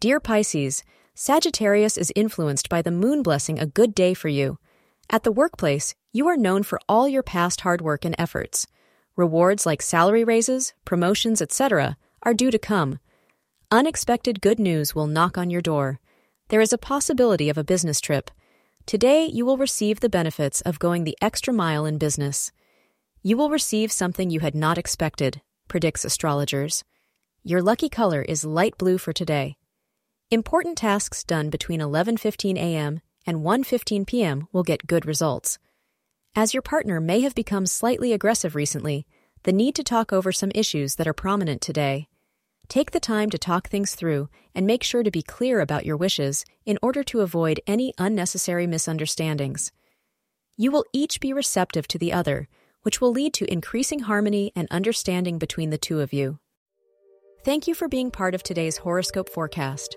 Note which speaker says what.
Speaker 1: Dear Pisces, Sagittarius is influenced by the moon blessing a good day for you. At the workplace, you are known for all your past hard work and efforts. Rewards like salary raises, promotions, etc., are due to come. Unexpected good news will knock on your door. There is a possibility of a business trip. Today, you will receive the benefits of going the extra mile in business. You will receive something you had not expected, predicts astrologers. Your lucky color is light blue for today. Important tasks done between 11:15 a.m. and 1:15 p.m. will get good results. As your partner may have become slightly aggressive recently, the need to talk over some issues that are prominent today. Take the time to talk things through and make sure to be clear about your wishes in order to avoid any unnecessary misunderstandings. You will each be receptive to the other, which will lead to increasing harmony and understanding between the two of you. Thank you for being part of today's horoscope forecast.